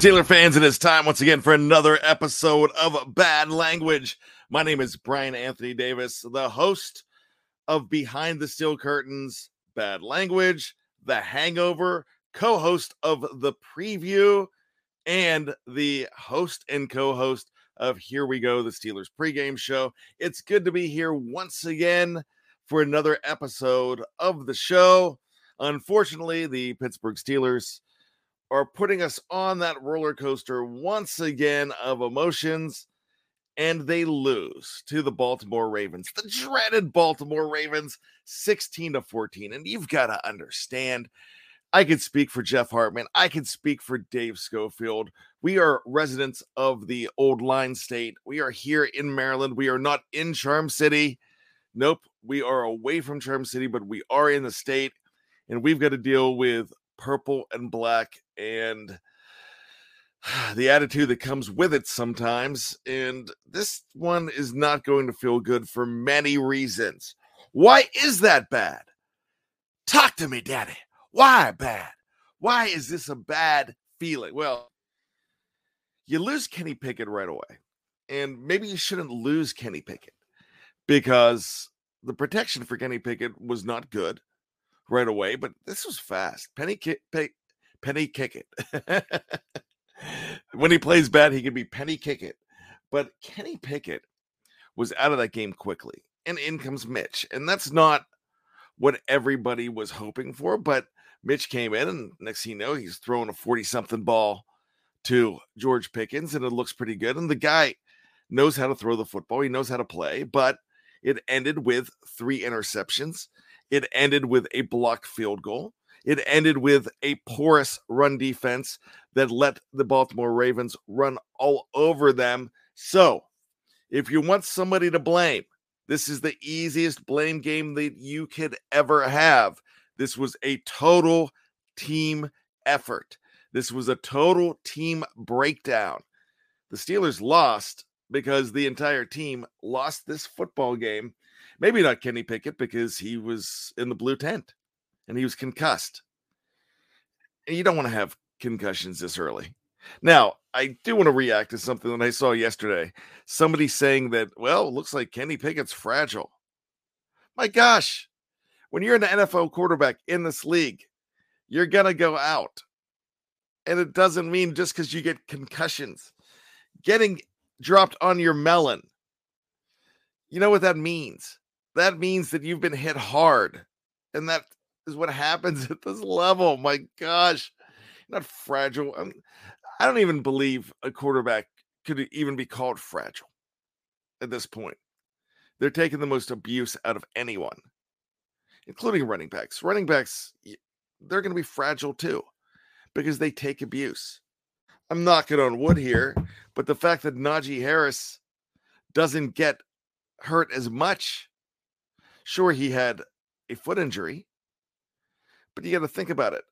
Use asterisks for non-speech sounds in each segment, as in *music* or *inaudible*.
Steeler fans, it is time once again for another episode of Bad Language. My name is Bryan Anthony Davis, the host of Behind the Steel Curtains, Bad Language, The Hangover, co host of The Preview, and the host and co host of Here We Go, the Steelers pregame show. It's good to be here once again for another episode of the show. Unfortunately, the Pittsburgh Steelers are putting us on that roller coaster once again of emotions, and they lose to the Baltimore Ravens, the dreaded Baltimore Ravens, 16 to 14. And you've got to understand, I could speak for Jeff Hartman, I could speak for Dave Schofield. We are residents of the old line state. We are here in Maryland. We are not in Charm City. Nope, we are away from Charm City, but we are in the state, and we've got to deal with purple and black and *sighs* the attitude that comes with it sometimes. And this one is not going to feel good for many reasons. Why is that bad? Talk to me, daddy. Why bad? Why is this a bad feeling? Well, you lose Kenny Pickett right away. And maybe you shouldn't lose Kenny Pickett because the protection for Kenny Pickett was not good right away, but this was fast. Penny kick, penny kick it. *laughs* when he plays bad, he can be penny kick it. But Kenny Pickett was out of that game quickly, and in comes Mitch, and that's not what everybody was hoping for. But Mitch came in, and next thing you know, he's throwing a forty-something ball to George Pickens, and it looks pretty good. And the guy knows how to throw the football; he knows how to play, but it ended with three interceptions it ended with a blocked field goal. It ended with a porous run defense that let the Baltimore Ravens run all over them. So, if you want somebody to blame, this is the easiest blame game that you could ever have. This was a total team effort. This was a total team breakdown. The Steelers lost because the entire team lost this football game Maybe not Kenny Pickett because he was in the blue tent and he was concussed. And you don't want to have concussions this early. Now, I do want to react to something that I saw yesterday. Somebody saying that, well, looks like Kenny Pickett's fragile. My gosh, when you're an NFL quarterback in this league, You're going to go out. And it doesn't mean just because you get concussions. Getting dropped on your melon. You know what that means? That means that you've been hit hard. And that is what happens *laughs* at this level. My gosh. Not fragile. I'm, I don't even believe a quarterback could even be called fragile at this point. They're taking the most abuse out of anyone, including running backs. Running backs, they're going to be fragile too because they take abuse. I'm knocking on wood here, but the fact that Najee Harris doesn't get hurt as much, sure, he had a foot injury, but you got to think about it.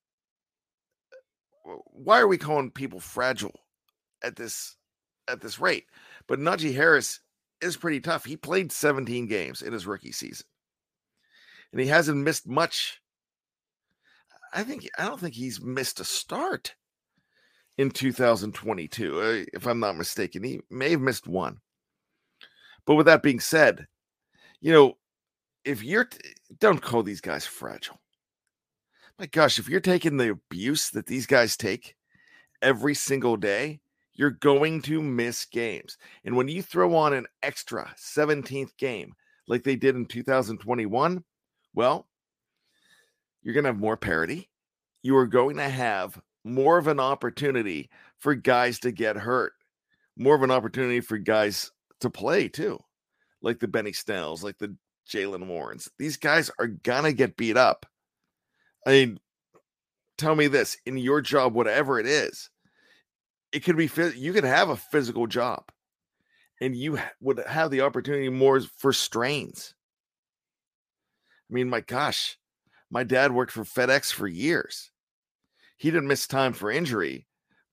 Why are we calling people fragile at this at this rate? But Najee Harris is pretty tough. He played 17 games in his rookie season, and he hasn't missed much. I think I don't think he's missed a start in 2022, uh, if I'm not mistaken. He may have missed one. But with that being said, you know, if you're t- don't call these guys fragile. My gosh, if you're taking the abuse that these guys take every single day, you're going to miss games. And when you throw on an extra 17th game like they did in 2021, well, you're going to have more parity. You are going to have more of an opportunity for guys to get hurt, more of an opportunity for guys to play too, like the Benny Snells, like the Jaylen Warrens. These guys are to get beat up. I mean, tell me this in your job, whatever it is, it could be you could have a physical job and you would have the opportunity more for strains. I mean, my gosh, my dad worked for FedEx for years. He didn't miss time for injury,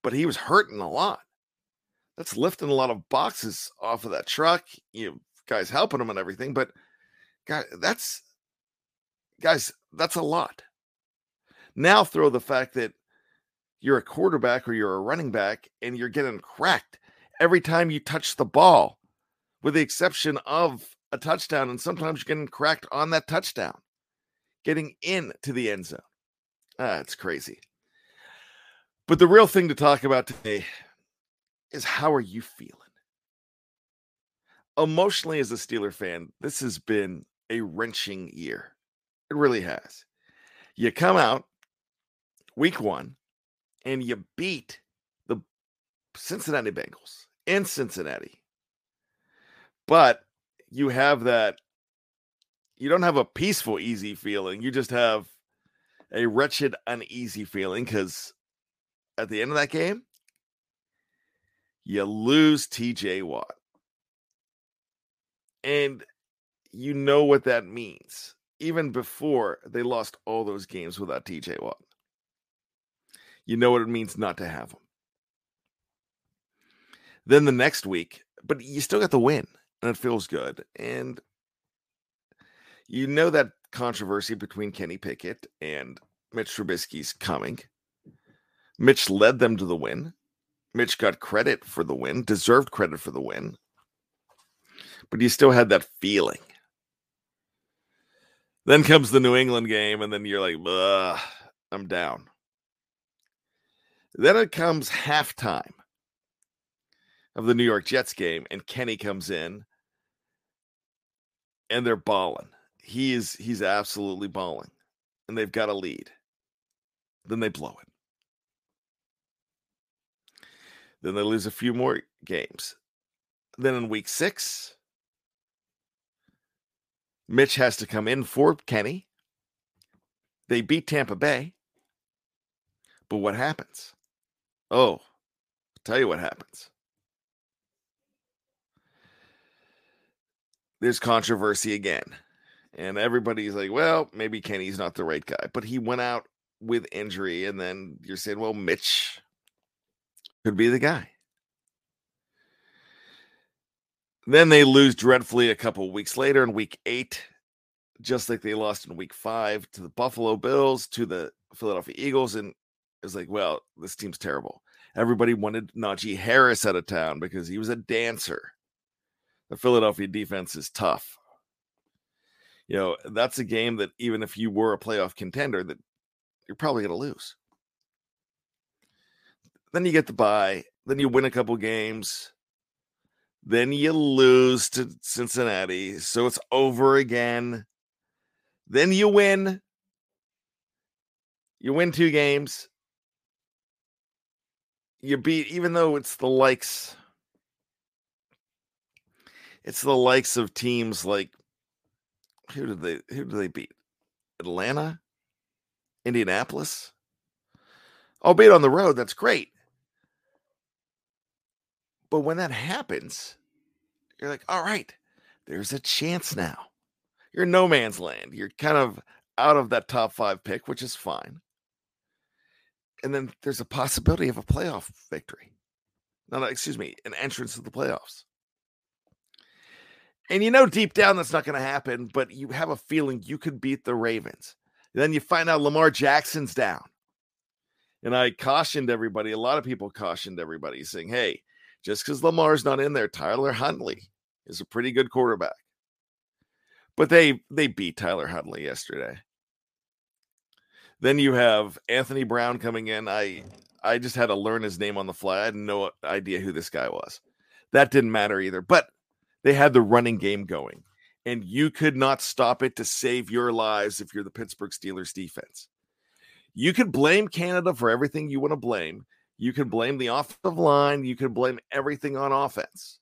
but he was hurting a lot. That's lifting a lot of boxes off of that truck. You guys helping him and everything, but guys, that's guys, that's a lot. Now throw the fact that you're a quarterback or you're a running back and you're getting cracked every time you touch the ball, with the exception of a touchdown. And sometimes you're getting cracked on that touchdown, getting into the end zone. Ah, it's crazy. But the real thing to talk about today is how are you feeling? Emotionally, as a Steeler fan, this has been a wrenching year. It really has. You come out week one, and you beat the Cincinnati Bengals in Cincinnati. But you have that, you don't have a peaceful, easy feeling. You just have a wretched, uneasy feeling because at the end of that game, you lose TJ Watt. And you know what that means, even before they lost all those games without TJ Watt you know what it means not to have them. Then the next week, but you still got the win and it feels good. And you know that controversy between Kenny Pickett and Mitch Trubisky's coming. Mitch led them to the win. Mitch got credit for the win, deserved credit for the win. But you still had that feeling. Then comes the New England game, and then you're like, I'm down. Then it comes halftime of the New York Jets game, and Kenny comes in and they're balling. He is he's absolutely balling. And they've got a lead. Then they blow it. Then they lose a few more games. Then in week six, Mitch has to come in for Kenny. They beat Tampa Bay. But what happens? Oh, I'll tell you what happens. There's controversy again. And everybody's like, well, maybe Kenny's not the right guy. But he went out with injury. And then you're saying, well, Mitch could be the guy. Then they lose dreadfully a couple weeks later in week eight, just like they lost in week five to the Buffalo Bills, to the Philadelphia Eagles. And it's like, well, this team's terrible. Everybody wanted Najee Harris out of town because he was a dancer. The Philadelphia defense is tough. You know, that's a game that even if you were a playoff contender, that you're probably going to lose. Then you get the bye. Then you win a couple games. Then you lose to Cincinnati. So it's over again. Then you win. You win two games. You beat, even though it's the likes, it's the likes of teams like who did they who did they beat? Atlanta? Indianapolis? Oh, Albeit on the road, that's great. But when that happens, you're like, all right, there's a chance now. You're no man's land. You're kind of out of that top five pick, which is fine. And then there's a possibility of a playoff victory. No, no, excuse me, an entrance to the playoffs. And you know deep down that's not going to happen, but you have a feeling you could beat the Ravens. And then you find out Lamar Jackson's down. And I cautioned everybody, a lot of people cautioned everybody, saying, hey, just because Lamar's not in there, Tyler Huntley is a pretty good quarterback. But they they beat Tyler Huntley yesterday. Then you have Anthony Brown coming in. I I just had to learn his name on the fly. I had no idea who this guy was. That didn't matter either. But they had the running game going, and you could not stop it to save your lives if you're the Pittsburgh Steelers defense. You could blame Canada for everything you want to blame. You can blame the offensive line. You can blame everything on offense.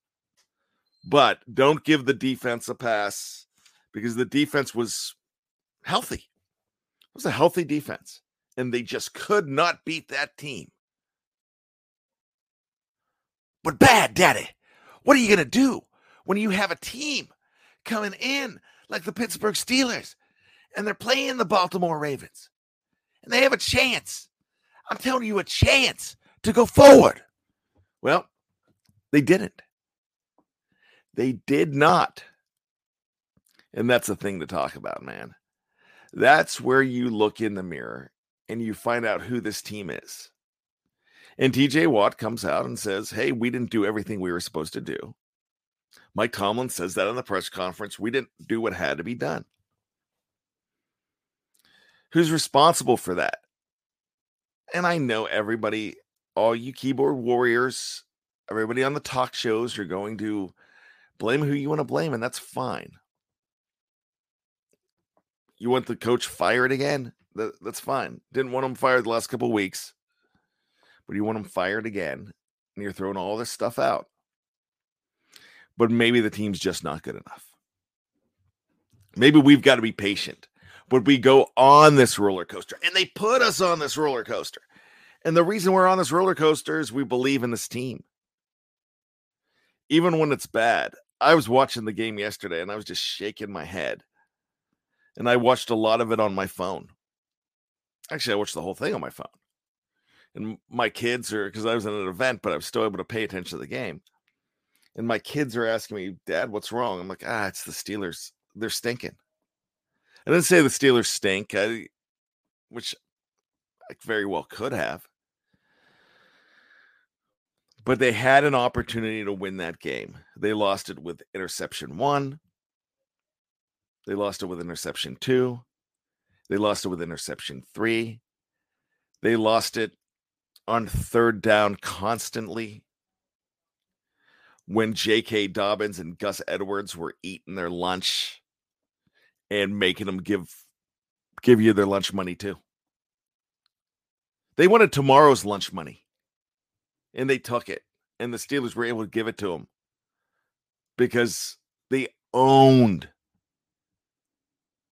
But don't give the defense a pass because the defense was healthy. It was a healthy defense. And they just could not beat that team. But bad, daddy. What are you going to do when you have a team coming in like the Pittsburgh Steelers and they're playing the Baltimore Ravens and they have a chance? I'm telling you, a chance to go forward. Well, they didn't. They did not. And that's the thing to talk about, man. That's where you look in the mirror and you find out who this team is. And TJ Watt comes out and says, Hey, we didn't do everything we were supposed to do. Mike Tomlin says that in the press conference. We didn't do what had to be done. Who's responsible for that? And I know everybody all you keyboard warriors, everybody on the talk shows, you're going to blame who you want to blame, and that's fine. You want the coach fired again? That, that's fine. Didn't want him fired the last couple weeks, but you want him fired again, and you're throwing all this stuff out. But maybe the team's just not good enough. Maybe we've got to be patient. But we go on this roller coaster, and they put us on this roller coaster. And the reason we're on this roller coaster is we believe in this team. Even when it's bad. I was watching the game yesterday and I was just shaking my head. And I watched a lot of it on my phone. Actually, I watched the whole thing on my phone. And my kids are because I was at an event, but I was still able to pay attention to the game. And my kids are asking me, Dad, what's wrong? I'm like, ah, it's the Steelers. They're stinking. I didn't say the Steelers stink, I, which I very well could have but they had an opportunity to win that game. They lost it with interception one. They lost it with interception two. They lost it with interception three. They lost it on third down constantly. When J.K. Dobbins and Gus Edwards were eating their lunch and making them give give you their lunch money too. They wanted tomorrow's lunch money and they took it, and the Steelers were able to give it to them because they owned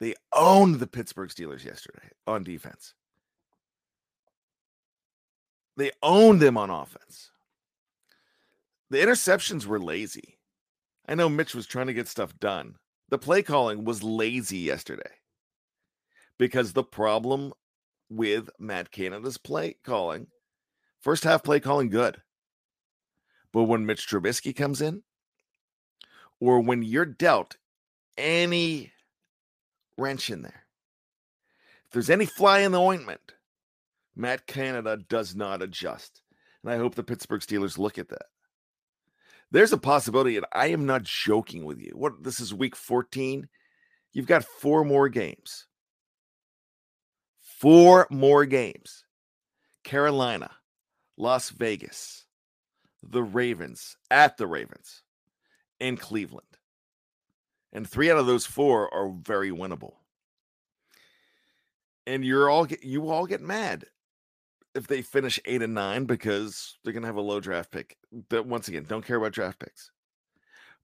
they owned the Pittsburgh Steelers yesterday on defense. They owned them on offense. The interceptions were lazy. I know Mitch was trying to get stuff done. The play calling was lazy yesterday because the problem with Matt Canada's play calling First half play calling good. But when Mitch Trubisky comes in, or when you're dealt any wrench in there, if there's any fly in the ointment, Matt Canada does not adjust. And I hope the Pittsburgh Steelers look at that. There's a possibility, and I am not joking with you. What this is week 14. You've got four more games. Four more games Carolina, Las Vegas, the Ravens, at the Ravens, and Cleveland. And three out of those four are very winnable. And you're all get, you all get mad if they finish eight and nine because they're going to have a low draft pick. But once again, don't care about draft picks.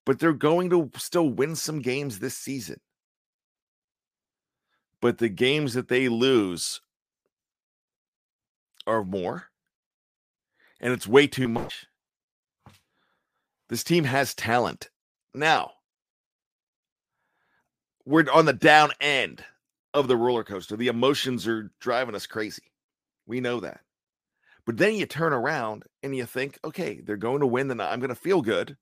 But they're going to still win some games this season. But the games that they lose are more. And it's way too much. This team has talent. Now, we're on the down end of the roller coaster. The emotions are driving us crazy. We know that. But then you turn around and you think, okay, they're going to win, then I'm going to feel good.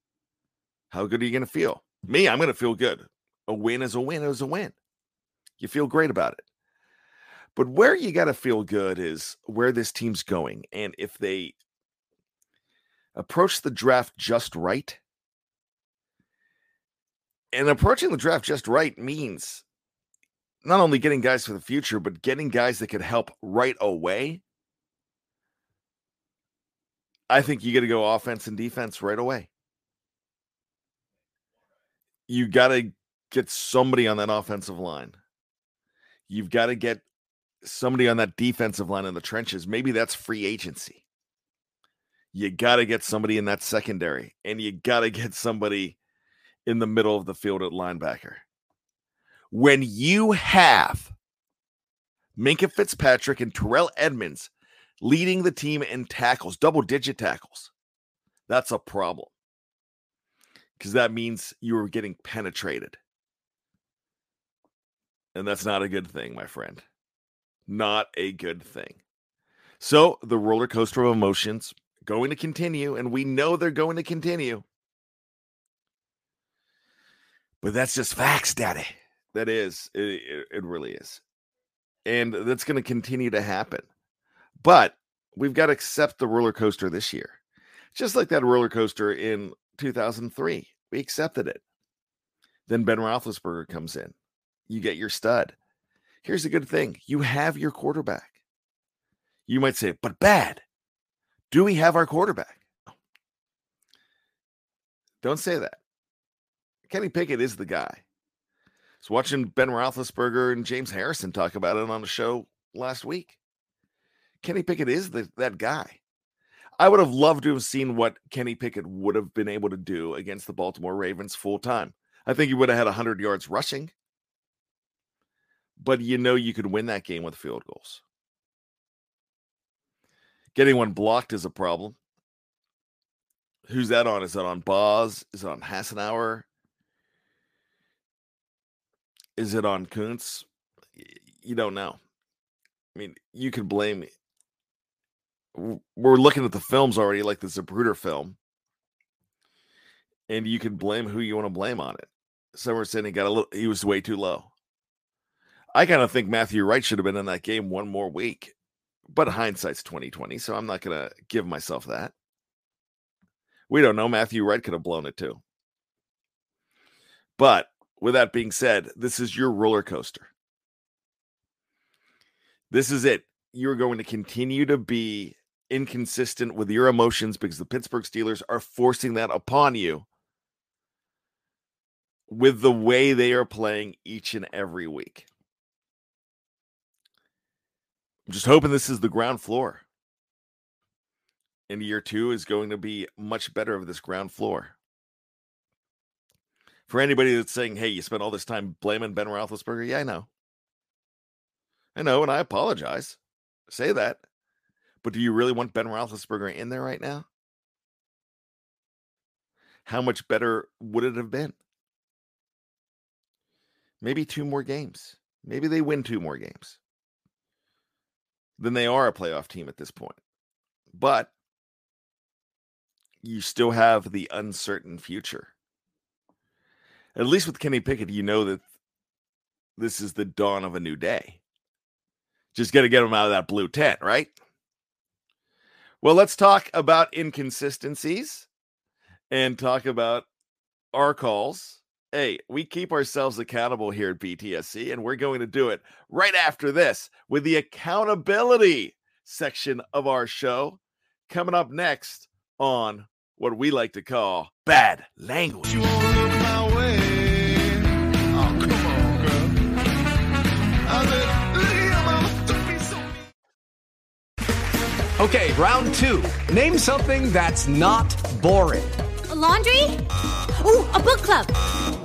How good are you going to feel? Me, I'm going to feel good. A win is a win is a win. You feel great about it. But where you got to feel good is where this team's going. And if they approach the draft just right, and approaching the draft just right means not only getting guys for the future, but getting guys that could help right away. I think you got to go offense and defense right away. You got to get somebody on that offensive line. You've got to get somebody on that defensive line in the trenches. Maybe that's free agency. You got to get somebody in that secondary, and you got to get somebody in the middle of the field at linebacker. When you have Minkah Fitzpatrick and Terrell Edmunds leading the team in tackles, double digit tackles, that's a problem because that means you are getting penetrated. And that's not a good thing, my friend. Not a good thing. So the roller coaster of emotions going to continue, and we know they're going to continue. But that's just facts, Daddy. That is, it, it, really is. And that's going to continue to happen. But we've got to accept the roller coaster this year. Just like that roller coaster in 2003. We accepted it. Then Ben Roethlisberger comes in. You get your stud. Here's the good thing you have your quarterback. You might say, but bad. Do we have our quarterback? Don't say that. Kenny Pickett is the guy. I was watching Ben Roethlisberger and James Harrison talk about it on a show last week. Kenny Pickett is the, that guy. I would have loved to have seen what Kenny Pickett would have been able to do against the Baltimore Ravens full time. I think he would have had 100 yards rushing. But you know you could win that game with field goals. Getting one blocked is a problem. Who's that on? Is that on Boz? Is it on Hassenauer? Is it on Kuntz? You don't know. I mean, you can blame me we're looking at the films already, like the Zapruder film, and you can blame who you want to blame on it. Some are saying he got a little, he was way too low. I kind of think Matthew Wright should have been in that game one more week, but hindsight's twenty twenty, so I'm not to give myself that. We don't know. Matthew Wright could have blown it too. But with that being said, this is your roller coaster. This is it. You're going to continue to be inconsistent with your emotions because the Pittsburgh Steelers are forcing that upon you with the way they are playing each and every week. I'm just hoping this is the ground floor. And year two is going to be much better of this ground floor. For anybody that's saying, hey, you spent all this time blaming Ben Roethlisberger, yeah, I know. I know, and I apologize. Say that. But do you really want Ben Roethlisberger in there right now? How much better would it have been? Maybe two more games. Maybe they win two more games. Then they are a playoff team at this point. But you still have the uncertain future. At least with Kenny Pickett, you know that this is the dawn of a new day. Just got to get him out of that blue tent, right? Well, let's talk about inconsistencies and talk about our calls hey, we keep ourselves accountable here at BTSC, and we're going to do it right after this with the accountability section of our show coming up next on what we like to call bad language. Okay, round two. Name something that's not boring. A laundry? Ooh, a book club.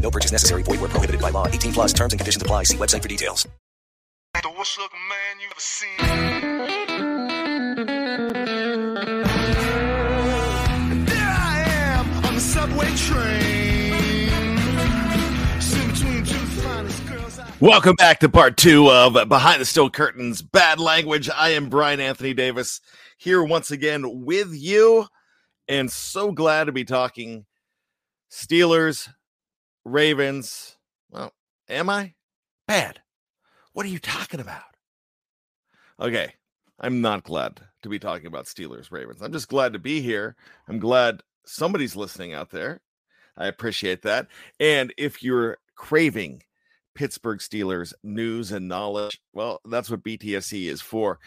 No purchase necessary. Void where prohibited by law. 18 plus terms and conditions apply. See website for details. The worst looking man you've ever seen. There I am on the subway train. Sitting between two finest girls. I- Welcome back to part two of Behind the Steel Curtains Bad Language. I am Bryan Anthony Davis here once again with you, and so glad to be talking Steelers, Ravens. Well, am I? Bad. What are you talking about? Okay, I'm not glad to be talking about Steelers, Ravens. I'm just glad to be here. I'm glad somebody's listening out there. I appreciate that. And if you're craving Pittsburgh Steelers news and knowledge, well, that's what BTSC is for.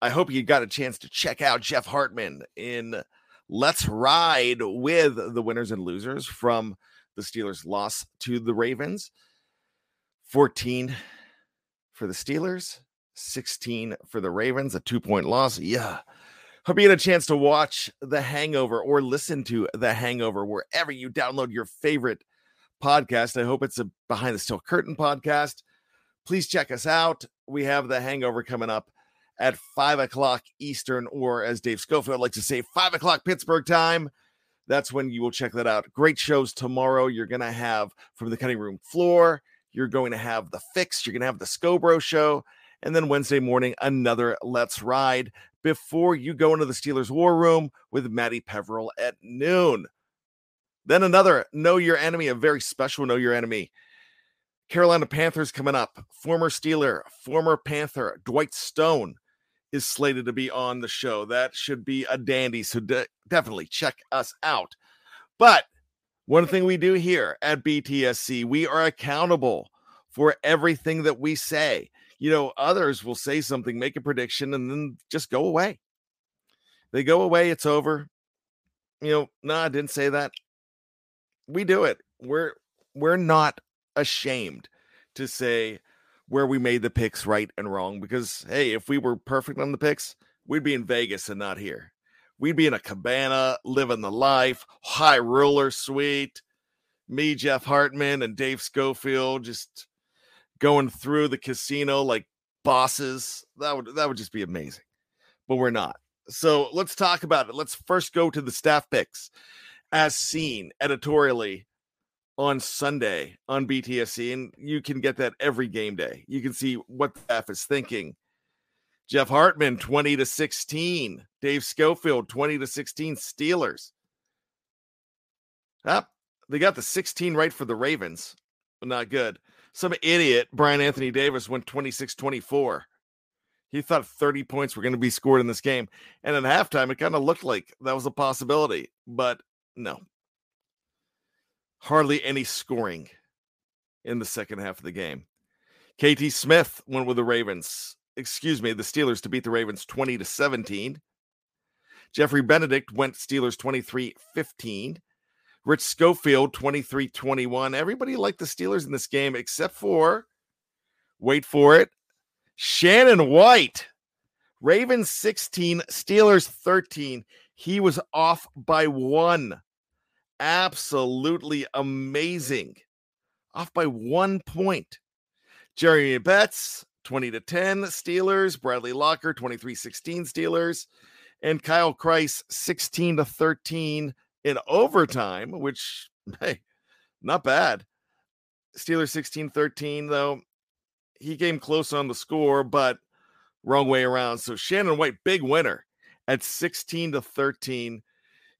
I hope you got a chance to check out Jeff Hartman in Let's Ride with the winners and losers from the Steelers' loss to the Ravens. 14 for the Steelers, 16 for the Ravens, a two point loss. Yeah. Hope you get a chance to watch The Hangover or listen to The Hangover wherever you download your favorite podcast. I hope it's a Behind the Steel Curtain podcast. Please check us out. We have The Hangover coming up at five o'clock Eastern, or as Dave Schofield likes to say, five o'clock Pittsburgh time. That's when you will check that out. Great shows tomorrow. You're going to have from the cutting room floor. You're going to have the fix. You're going to have the Scobro show. And then Wednesday morning, another Let's Ride before you go into the Steelers War Room with Maddie Peveril at noon. Then another Know Your Enemy, a very special Know Your Enemy. Carolina Panthers coming up. Former Steeler, former Panther, Dwight Stone is slated to be on the show. That should be a dandy. So de- definitely check us out. But one thing we do here at BTSC, we are accountable for everything that we say. You know, others will say something, make a prediction, and then just go away. They go away, it's over. You know, no, nah, I didn't say that. We do it. We're we're not ashamed to say where we made the picks right and wrong because hey, if we were perfect on the picks, we'd be in Vegas and not here. We'd be in a cabana, living the life, high ruler suite. Me, Jeff Hartman, and Dave Schofield just going through the casino like bosses. That would that would just be amazing. But we're not. So let's talk about it. Let's first go to the staff picks as seen editorially on Sunday on BTSC, and you can get that every game day. You can see what the staff is thinking. Jeff Hartman, 20 to 16. Dave Schofield, 20 to 16. Steelers. Ah, they got the 16 right for the Ravens, not good. Some idiot, Bryan Anthony Davis, went 26 24. He thought 30 points were going to be scored in this game. And at halftime, it kind of looked like that was a possibility, but no. Hardly any scoring in the second half of the game. KT Smith went with the Ravens, excuse me, the Steelers to beat the Ravens 20 to 17. Jeffrey Benedict went Steelers 23 15. Rich Schofield 23 21. Everybody liked the Steelers in this game except for, wait for it, Shannon White. Ravens 16, Steelers 13. He was off by one. Absolutely amazing. Off by one point. Jeremy Betts, 20 to 10 Steelers. Bradley Locker, 23 16 Steelers. And Kyle Kreis, 16 to 13 in overtime, which, hey, not bad. Steelers 16 13, though. He came close on the score, but wrong way around. So Shannon White, big winner at 16 to 13.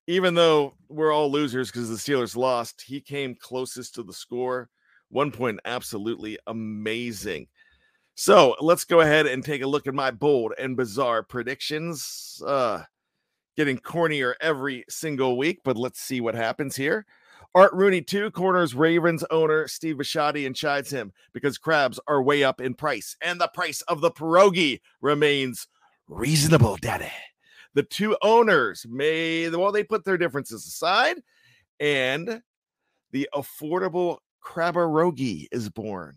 Even though we're all losers because the Steelers lost, he came closest to the score. One point, absolutely amazing. So let's go ahead and take a look at my bold and bizarre predictions. Uh, getting cornier every single week, but let's see what happens here. Art Rooney, two corners Ravens owner Steve Bisciotti and chides him because crabs are way up in price and the price of the pierogi remains reasonable, daddy. The two owners may, well, they put their differences aside and the affordable Crabberogi is born.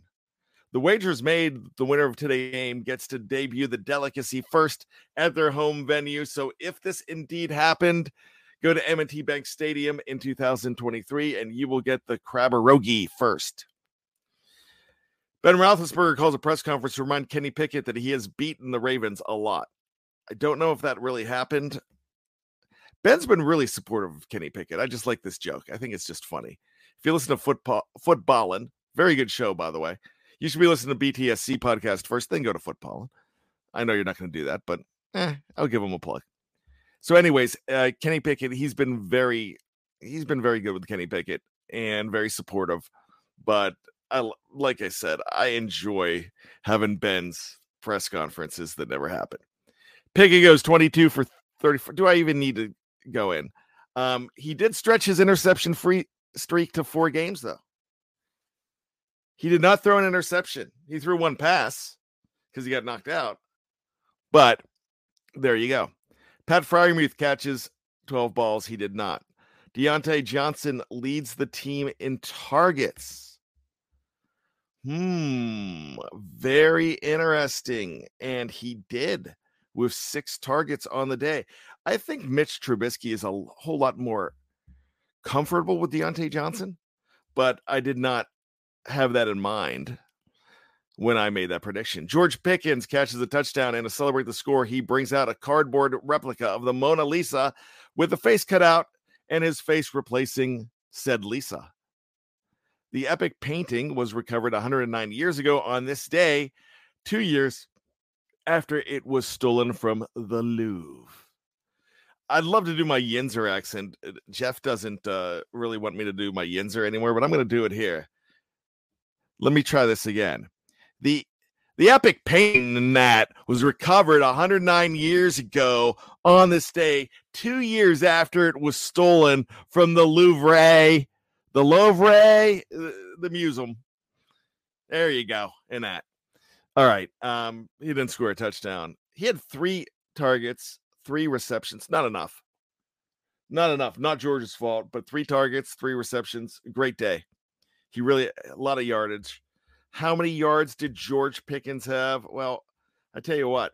The wagers made, the winner of today's game gets to debut the delicacy first at their home venue. So if this indeed happened, go to M&T Bank Stadium in 2023 and you will get the Crabberogi first. Ben Roethlisberger calls a press conference to remind Kenny Pickett that he has beaten the Ravens a lot. I don't know if that really happened. Ben's been really supportive of Kenny Pickett. I just like this joke. I think it's just funny. If you listen to football, Footbahlin, very good show, by the way. You should be listening to BTSC podcast first, then go to football. I know you're not going to do that, but eh, I'll give him a plug. So, anyways, uh, Kenny Pickett, he's been very, he's been very good with Kenny Pickett and very supportive. But I, like I said, I enjoy having Ben's press conferences that never happen. Pickett goes 22 for 34. Do I even need to go in? Um, he did stretch his interception free streak to four games, though. He did not throw an interception. He threw one pass because he got knocked out. But there you go. Pat Freiermuth catches 12 balls. He did not. Diontae Johnson leads the team in targets. Hmm, very interesting. And he did with six targets on the day. I think mm. Mitch Trubisky is a whole lot more comfortable with Diontae mm. Johnson, but I did not have that in mind when I made that prediction. George Pickens catches a touchdown, and to celebrate the score, he brings out a cardboard replica of the Mona Lisa with the face cut out and his face replacing said Lisa. The epic painting was recovered 109 years ago on this day, two years after it was stolen from the Louvre. I'd love to do my Yinzer accent. Uh, Jeff doesn't uh, really want me to do my Yinzer anymore, but I'm going to do it here. Let me try this again. The the epic painting in that was recovered 109 years ago on this day, two years after it was stolen from the Louvre, the Louvre, uh, the museum. There you go. In that. All right. Um, he didn't score a touchdown. He had three targets, three receptions. Not enough. Not enough. Not George's fault, but three targets, three receptions. Great day. He really a lot of yardage. How many yards did George Pickens have? Well, I tell you what,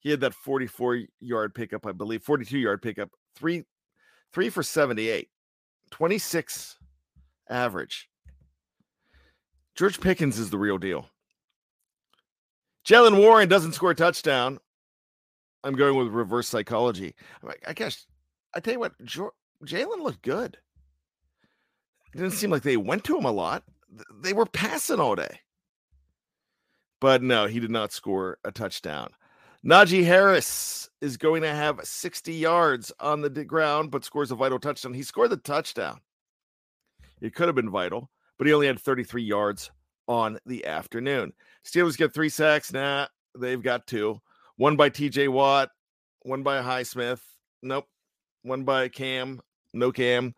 he had that 44 yard pickup, I believe, 42 yard pickup, three, three for 78, 26 average. George Pickens is the real deal. Jaylen Warren doesn't score a touchdown. I'm going with reverse psychology. I'm like, I guess I tell you what, Jaylen looked good. It didn't seem like they went to him a lot. They were passing all day. But no, he did not score a touchdown. Najee Harris is going to have 60 yards on the ground, but scores a vital touchdown. He scored the touchdown. It could have been vital, but he only had 33 yards on the afternoon. Steelers get three sacks. Nah, they've got two. One by TJ Watt, one by Highsmith. Nope. One by Cam. No Cam.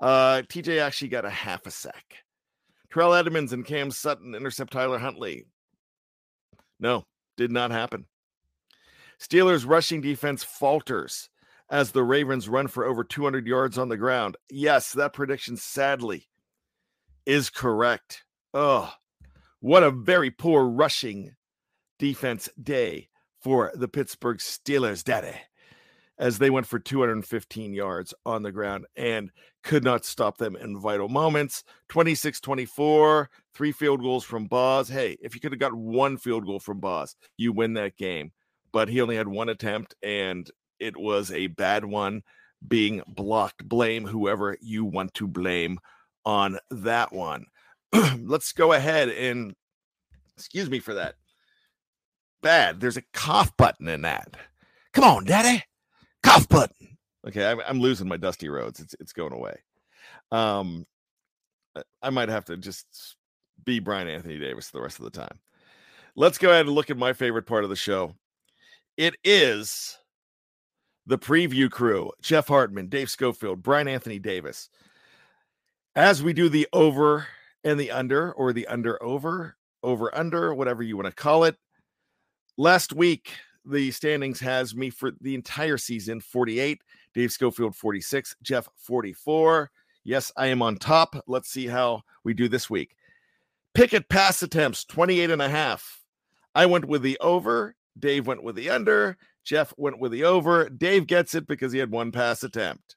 Uh, TJ actually got a half a sack. Terrell Edmunds and Cam Sutton intercept Tyler Huntley. No, did not happen. Steelers rushing defense falters as the Ravens run for over 200 yards on the ground. Yes, that prediction sadly is correct. Oh, what a very poor rushing defense day for the Pittsburgh Steelers, daddy. as they went for 215 yards on the ground and could not stop them in vital moments. 26 24, three field goals from Boz. Hey, if you could have got one field goal from Boz, you win that game. But he only had one attempt, and it was a bad one being blocked. Blame whoever you want to blame on that one. *clears throat* Let's go ahead and excuse me for that. Bad. There's a cough button in that. Come on, daddy. Cough button. Okay, I'm, I'm losing my dusty roads. It's it's going away. Um, I might have to just be Bryan Anthony Davis the rest of the time. Let's go ahead and look at my favorite part of the show. It is the preview crew Jeff Hartman, Dave Schofield, Bryan Anthony Davis. As we do the over and the under, or the under over, over under, whatever you want to call it. Last week, the standings has me for the entire season 48, Dave Schofield 46, Jeff 44. Yes, I am on top. Let's see how we do this week. Pickett pass attempts 28 and a half. I went with the over. Dave went with the under. Jeff went with the over. Dave gets it because he had one pass attempt.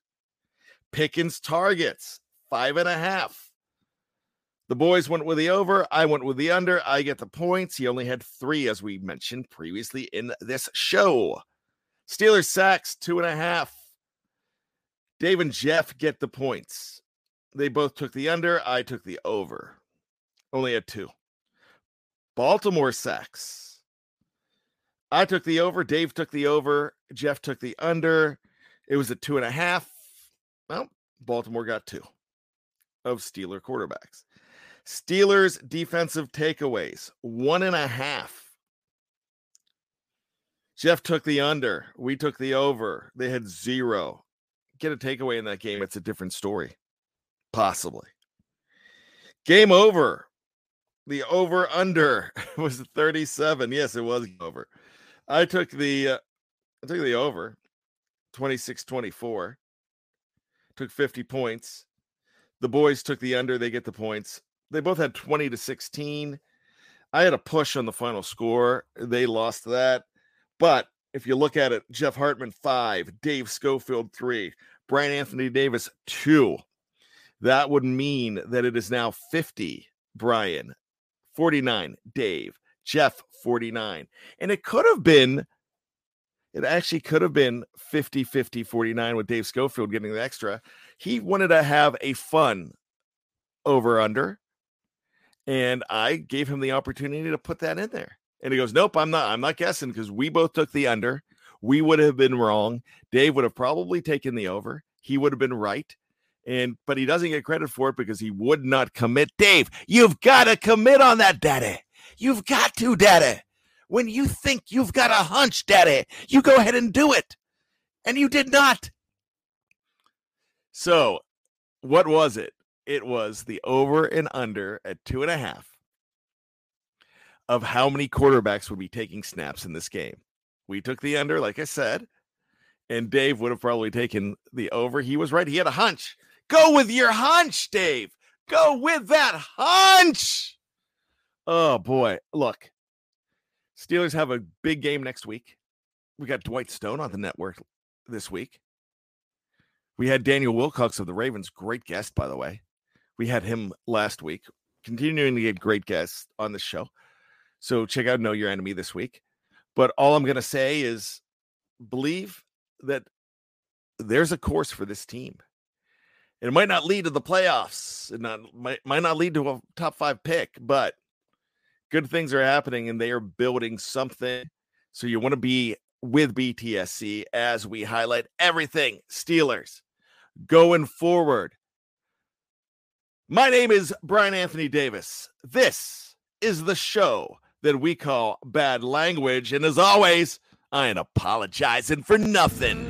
Pickens targets five and a half. The boys went with the over. I went with the under. I get the points. He only had three, as we mentioned previously in this show. Steelers sacks, two and a half. Dave and Jeff get the points. They both took the under. I took the over. Only had two. Baltimore sacks. I took the over. Dave took the over. Jeff took the under. It was a two and a half. Well, Baltimore got two of Steeler quarterbacks. Steelers defensive takeaways, one and a half. Jeff took the under. We took the over. They had zero. Get a takeaway in that game. It's a different story. Possibly. Game over. The over under *laughs* was 37. Yes, it was over. I took the uh, I took the over 26 24. Took 50 points. The boys took the under. They get the points. They both had 20 to 16. I had a push on the final score. They lost that. But if you look at it, Jeff Hartman, five, Dave Schofield, three, Bryan Anthony Davis, two. That would mean that it is now 50, Bryan, 49, Dave, Jeff, 49. And it could have been, it actually could have been 50, 50, 49 with Dave Schofield getting the extra. He wanted to have a fun over under and I gave him the opportunity to put that in there. And he goes, Nope, I'm not, I'm not guessing because we both took the under. We would have been wrong. Dave would have probably taken the over. He would have been right. And but he doesn't get credit for it because he would not commit. Dave, you've got to commit on that, daddy. You've got to, daddy. When you think you've got a hunch, daddy, you go ahead and do it. And you did not. So, what was it? It was the over and under at two and a half of how many quarterbacks would be taking snaps in this game. We took the under, like I said, and Dave would have probably taken the over. He was right. He had a hunch. Go with your hunch, Dave. Go with that hunch. Oh boy. Look, Steelers have a big game next week. We got Dwight Stone on the network this week. We had Daniel Wilcox of the Ravens, great guest, by the way. We had him last week, continuing to get great guests on the show. So check out Know Your Enemy this week. But all I'm going to say is believe that there's a course for this team. It might not lead to the playoffs. It not might, might not lead to a top five pick, but good things are happening and they are building something. So you want to be with BTSC as we highlight everything Steelers going forward. My name is Bryan Anthony Davis. This is the show that we call Bad Language. And as always, I ain't apologizing for nothing.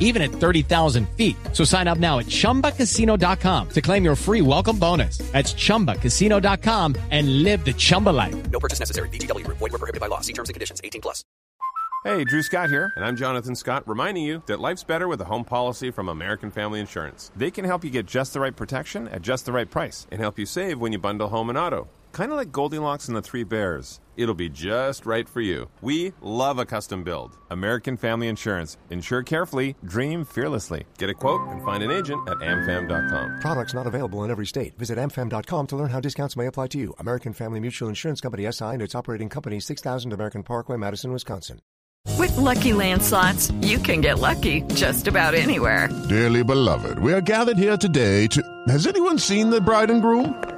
even at 30,000 feet. So sign up now at chumbacasino.com to claim your free welcome bonus. That's chumbacasino.com and live the Chumba life. No purchase necessary. VGW Group. Void were prohibited by law. See terms and conditions. 18 plus. Hey, Drew Scott here, and I'm Jonathan Scott, reminding you that life's better with a home policy from American Family Insurance. They can help you get just the right protection at just the right price and help you save when you bundle home and auto. Kind of like Goldilocks and the Three Bears. It'll be just right for you. We love a custom build. American Family Insurance. Insure carefully, dream fearlessly. Get a quote and find an agent at amfam.com. Products not available in every state. Visit amfam.com to learn how discounts may apply to you. American Family Mutual Insurance Company SI and its operating company 6000 American Parkway, Madison, Wisconsin. With Lucky Land slots, you can get lucky just about anywhere. Dearly beloved, we are gathered here today to. Has anyone seen the bride and groom?